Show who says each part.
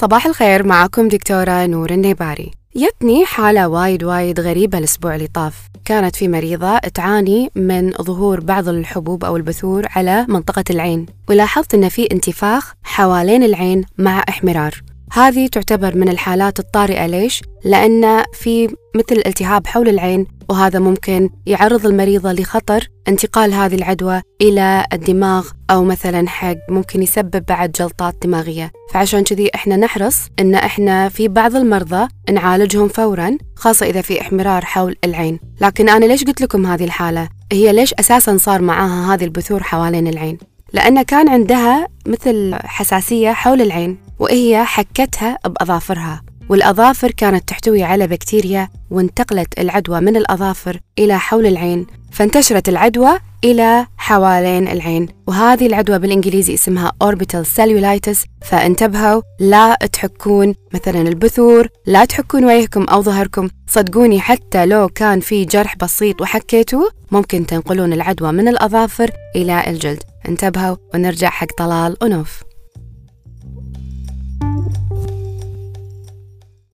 Speaker 1: صباح الخير معكم دكتورة نور النيباري. جتني حالة وايد وايد غريبة الأسبوع اللي طاف. كانت في مريضة تعاني من ظهور بعض الحبوب أو البثور على منطقة العين. ولاحظت أن في انتفاخ حوالين العين مع إحمرار. هذه تعتبر من الحالات الطارئة ليش؟ لأن في مثل التهاب حول العين وهذا ممكن يعرض المريضة لخطر انتقال هذه العدوى إلى الدماغ أو مثلا حق ممكن يسبب بعد جلطات دماغية فعشان كذي إحنا نحرص إن إحنا في بعض المرضى نعالجهم فورا خاصة إذا في احمرار حول العين لكن أنا ليش قلت لكم هذه الحالة؟ هي ليش أساسا صار معاها هذه البثور حوالين العين؟ لأن كان عندها مثل حساسية حول العين وهي حكتها بأظافرها. والأظافر كانت تحتوي على بكتيريا وانتقلت العدوى من الأظافر إلى حول العين فانتشرت العدوى إلى حوالين العين. وهذه العدوى بالإنجليزي اسمها orbital cellulitis فانتبهوا لا تحكون مثلا البثور لا تحكون وجهكم أو ظهركم. صدقوني حتى لو كان في جرح بسيط وحكيتوه ممكن تنقلون العدوى من الأظافر إلى الجلد. انتبهوا ونرجع حق طلال ونوف